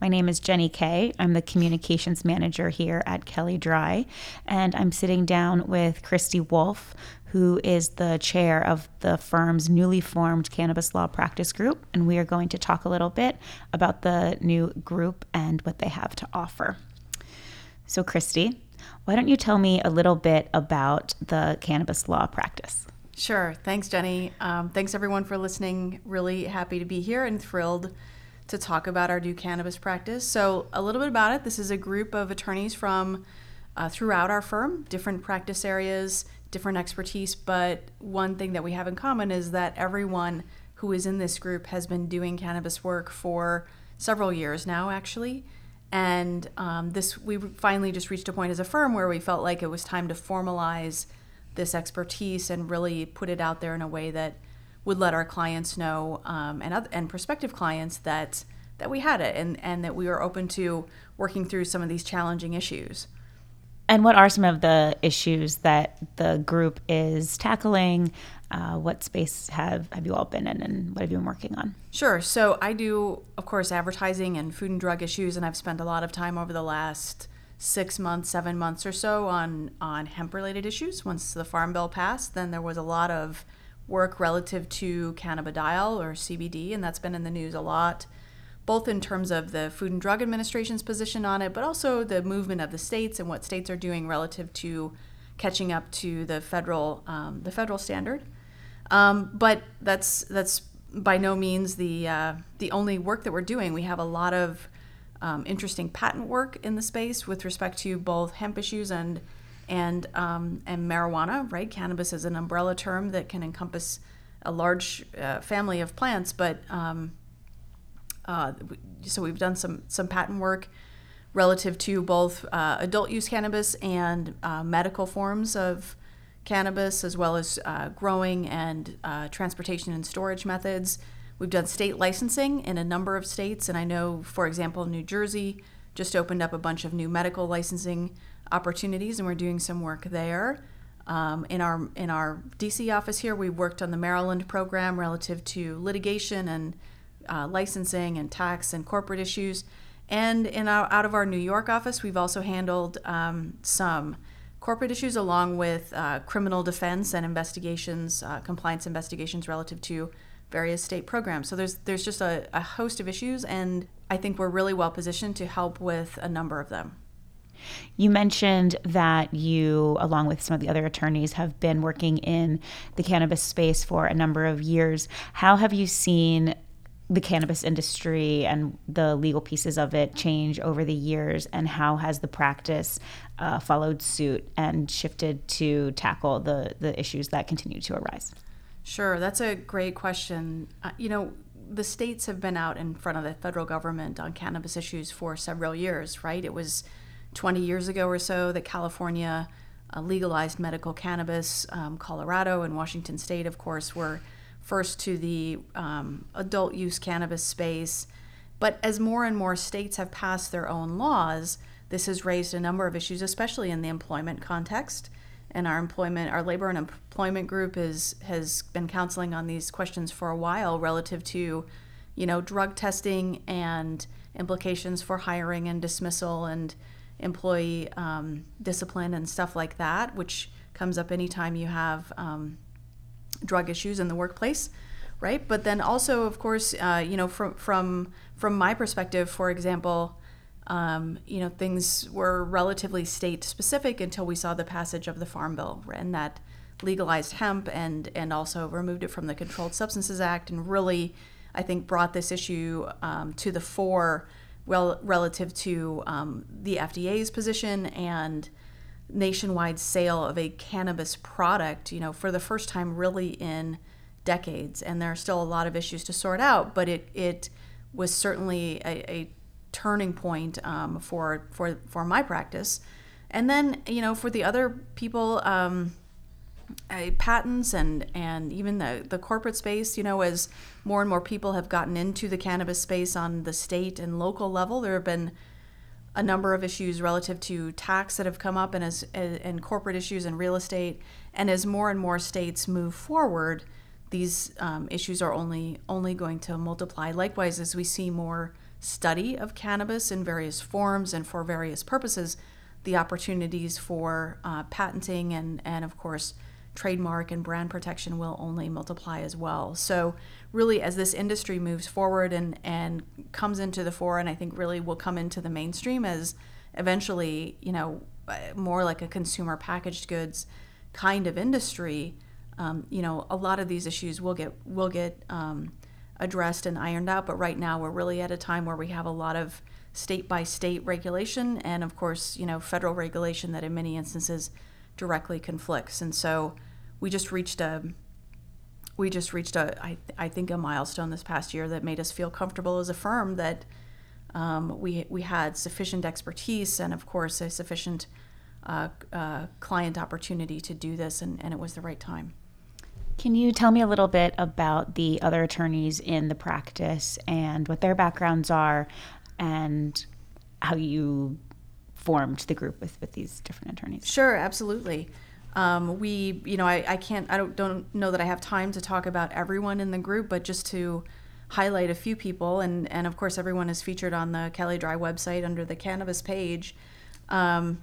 My name is Jenny Kay. I'm the communications manager here at Kelley Drye, and I'm sitting down with Christy Wolf, who is the chair of the firm's newly formed cannabis law practice group, and we are going to talk a little bit about the new group and what they have to offer. So, Christy, why don't you tell me a little bit about the cannabis law practice? Sure. Thanks, Jenny. Um, thanks, everyone, for listening. Really happy to be here and thrilled to talk about our new cannabis practice. So, a little bit about it this is a group of attorneys from uh, throughout our firm, different practice areas, different expertise. But one thing that we have in common is that everyone who is in this group has been doing cannabis work for several years now, actually. And um, this, we finally just reached a point as a firm where we felt like it was time to formalize this expertise and really put it out there in a way that would let our clients know um, and other, and prospective clients that that we had it and and that we were open to working through some of these challenging issues. And what are some of the issues that the group is tackling? Uh, what space have, have you all been in and what have you been working on? Sure. So I do, of course, advertising and food and drug issues, and I've spent a lot of time over the last six months, seven months or so on on hemp related issues. Once the Farm Bill passed, then there was a lot of work relative to cannabidiol or CBD, and that's been in the news a lot, both in terms of the Food and Drug Administration's position on it, but also the movement of the states and what states are doing relative to catching up to the federal um, the federal standard. Um, but that's that's by no means the uh, the only work that we're doing. We have a lot of um, interesting patent work in the space with respect to both hemp issues and and um, and marijuana. Right, cannabis is an umbrella term that can encompass a large uh, family of plants. But um, uh, so we've done some some patent work relative to both uh, adult use cannabis and uh, medical forms of cannabis, as well as uh, growing and uh, transportation and storage methods. We've done state licensing in a number of states, and I know, for example, New Jersey just opened up a bunch of new medical licensing opportunities, and we're doing some work there. Um, in our in our DC office here, we worked on the Maryland program relative to litigation and uh, licensing and tax and corporate issues. And in our, out of our New York office, we've also handled um, some corporate issues along with uh, criminal defense and investigations, uh, compliance investigations relative to various state programs. So there's there's just a, a host of issues, and I think we're really well positioned to help with a number of them. You mentioned that you, along with some of the other attorneys, have been working in the cannabis space for a number of years. How have you seen the cannabis industry and the legal pieces of it change over the years, and how has the practice uh, followed suit and shifted to tackle the, the issues that continue to arise? Sure, that's a great question. Uh, you know, the states have been out in front of the federal government on cannabis issues for several years, right? It was 20 years ago or so that California uh, legalized medical cannabis. Um, Colorado and Washington State, of course, were first to the um, adult use cannabis space. But as more and more states have passed their own laws, this has raised a number of issues, especially in the employment context and our employment, our labor and employment group is has been counseling on these questions for a while relative to, you know, drug testing and implications for hiring and dismissal and employee um, discipline and stuff like that, which comes up anytime you have um, drug issues in the workplace, right? But then also, of course, uh, you know, from from from my perspective, for example um, you know, things were relatively state specific until we saw the passage of the Farm Bill, and that legalized hemp and and also removed it from the Controlled Substances Act, and really, I think, brought this issue um, to the fore, well, relative to um, the FDA's position and nationwide sale of a cannabis product. You know, for the first time, really in decades, and there are still a lot of issues to sort out, but it it was certainly a, a turning point um, for for for my practice. And then you know for the other people, um, patents and and even the the corporate space. You know, as more and more people have gotten into the cannabis space on the state and local level, there have been a number of issues relative to tax that have come up and as and corporate issues and real estate. And as more and more states move forward, these um, issues are only only going to multiply. Likewise, as we see more study of cannabis in various forms and for various purposes, the opportunities for uh, patenting and, and, of course, trademark and brand protection will only multiply as well. So, really, as this industry moves forward and, and comes into the fore, and I think really will come into the mainstream as eventually, you know, more like a consumer packaged goods kind of industry, um, you know, a lot of these issues will get will get um, addressed and ironed out. But right now, we're really at a time where we have a lot of state by state regulation, and of course, you know, federal regulation that in many instances directly conflicts. And so, we just reached a we just reached a I, I think a milestone this past year that made us feel comfortable as a firm that um, we we had sufficient expertise and of course a sufficient uh, uh, client opportunity to do this, and, and it was the right time. Can you tell me a little bit about the other attorneys in the practice and what their backgrounds are and how you formed the group with, with these different attorneys? Sure, absolutely. Um, we, you know, I, I can't, I don't, don't know that I have time to talk about everyone in the group, but just to highlight a few people, and, and of course, everyone is featured on the Kelley Drye website under the cannabis page. Um,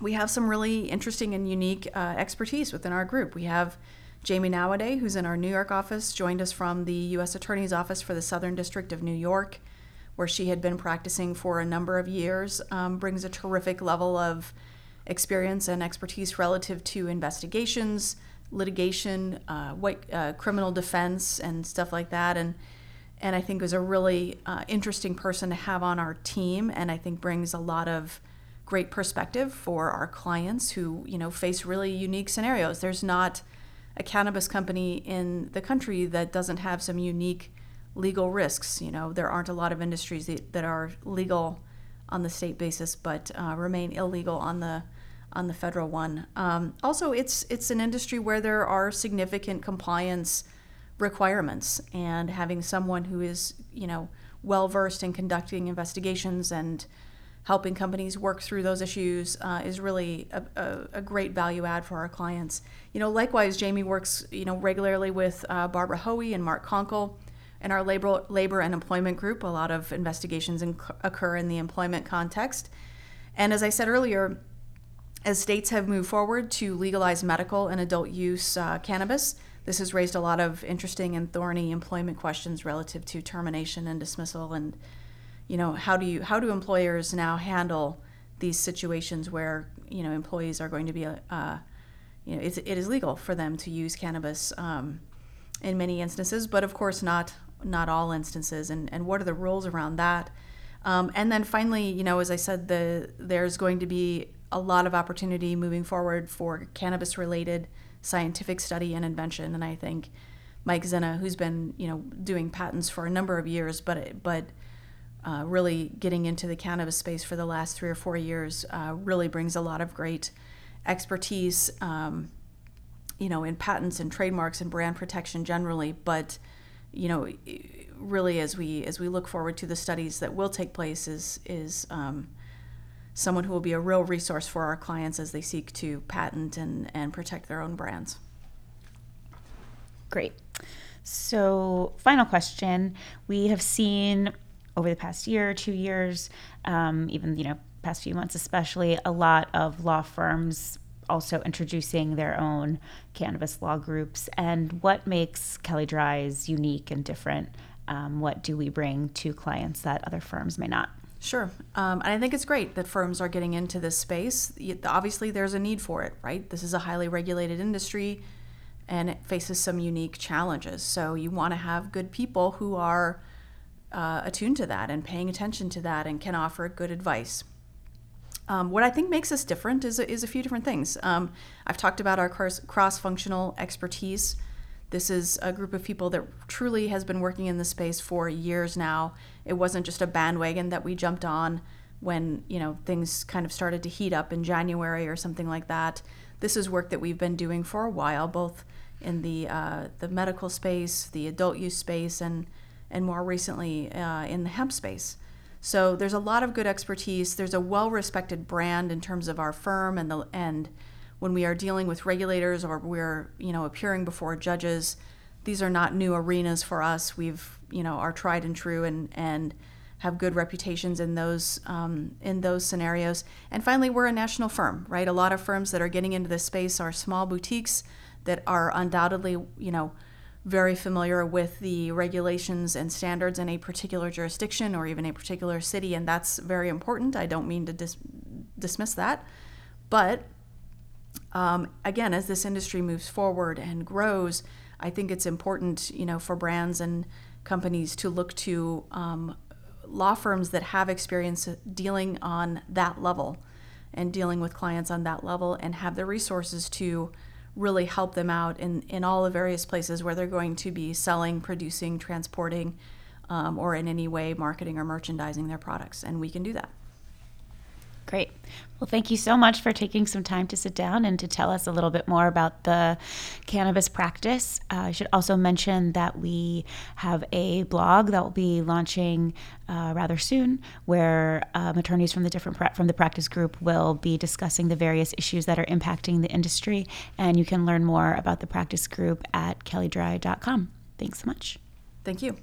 we have some really interesting and unique uh, expertise within our group. We have Jamie Nowaday, who's in our New York office, joined us from the U.S. Attorney's Office for the Southern District of New York, where she had been practicing for a number of years, um, brings a terrific level of experience and expertise relative to investigations, litigation, uh, uh, criminal defense, and stuff like that. And and I think was a really uh, interesting person to have on our team, and I think brings a lot of great perspective for our clients who you know face really unique scenarios. There's not a cannabis company in the country that doesn't have some unique legal risks. You know, there aren't a lot of industries that, that are legal on the state basis, but uh, remain illegal on the on the federal one. Um, also, it's it's an industry where there are significant compliance requirements, and having someone who is you know well versed in conducting investigations and helping companies work through those issues uh, is really a, a, a, great value add for our clients. You know, likewise, Jamie works you know regularly with uh, Barbara Hoey and Mark Konkel in our labor labor and employment group. A lot of investigations occur in the employment context, and as I said earlier, as states have moved forward to legalize medical and adult use uh, cannabis. This has raised a lot of interesting and thorny employment questions relative to termination and dismissal and you know how do you how do employers now handle these situations where you know employees are going to be uh, you know it is legal for them to use cannabis um, in many instances but of course not not all instances and, and what are the rules around that? Um, and then finally you know as i said the there's going to be a lot of opportunity moving forward for cannabis related scientific study and invention and i think mike zinna who's been you know doing patents for a number of years but but uh, really getting into the cannabis space for the last three or four years uh, really brings a lot of great expertise, um, you know, in patents and trademarks and brand protection generally. But you know, really, as we as we look forward to the studies that will take place, is is um, someone who will be a real resource for our clients as they seek to patent and and protect their own brands. Great. So, final question. We have seen over the past year, two years, um, even you know past few months especially, a lot of law firms also introducing their own cannabis law groups. And what makes Kelley Drye's unique and different? Um, what do we bring to clients that other firms may not? Sure. Um, and I think it's great that firms are getting into this space. Obviously, there's a need for it, right? This is a highly regulated industry and it faces some unique challenges. So you want to have good people who are uh, attuned to that and paying attention to that and can offer good advice. Um, what I think makes us different is a, is a few different things. Um, I've talked about our cross functional expertise. This is a group of people that truly has been working in the space for years now. It wasn't just a bandwagon that we jumped on when you know things kind of started to heat up in January or something like that. This is work that we've been doing for a while, both in the uh, the medical space, the adult use space, and and more recently uh, in the hemp space. So there's a lot of good expertise. There's a well-respected brand in terms of our firm, and the and when we are dealing with regulators or we're you know appearing before judges, these are not new arenas for us. We've you know are tried and true and and have good reputations in those um, in those scenarios. And finally, we're a national firm, right? A lot of firms that are getting into this space are small boutiques that are undoubtedly, you know, very familiar with the regulations and standards in a particular jurisdiction or even a particular city, and that's very important. I don't mean to dis- dismiss that, but um, again, as this industry moves forward and grows, I think it's important, you know, for brands and companies to look to um, law firms that have experience dealing on that level and dealing with clients on that level and have the resources to really help them out in, in all the various places where they're going to be selling, producing, transporting, um, or in any way marketing or merchandising their products. And we can do that. Great. Well, thank you so much for taking some time to sit down and to tell us a little bit more about the cannabis practice. Uh, I should also mention that we have a blog that will be launching uh, rather soon, where um, attorneys from the different pra- from the practice group will be discussing the various issues that are impacting the industry, and you can learn more about the practice group at kelleydrye.com. Thanks so much. Thank you.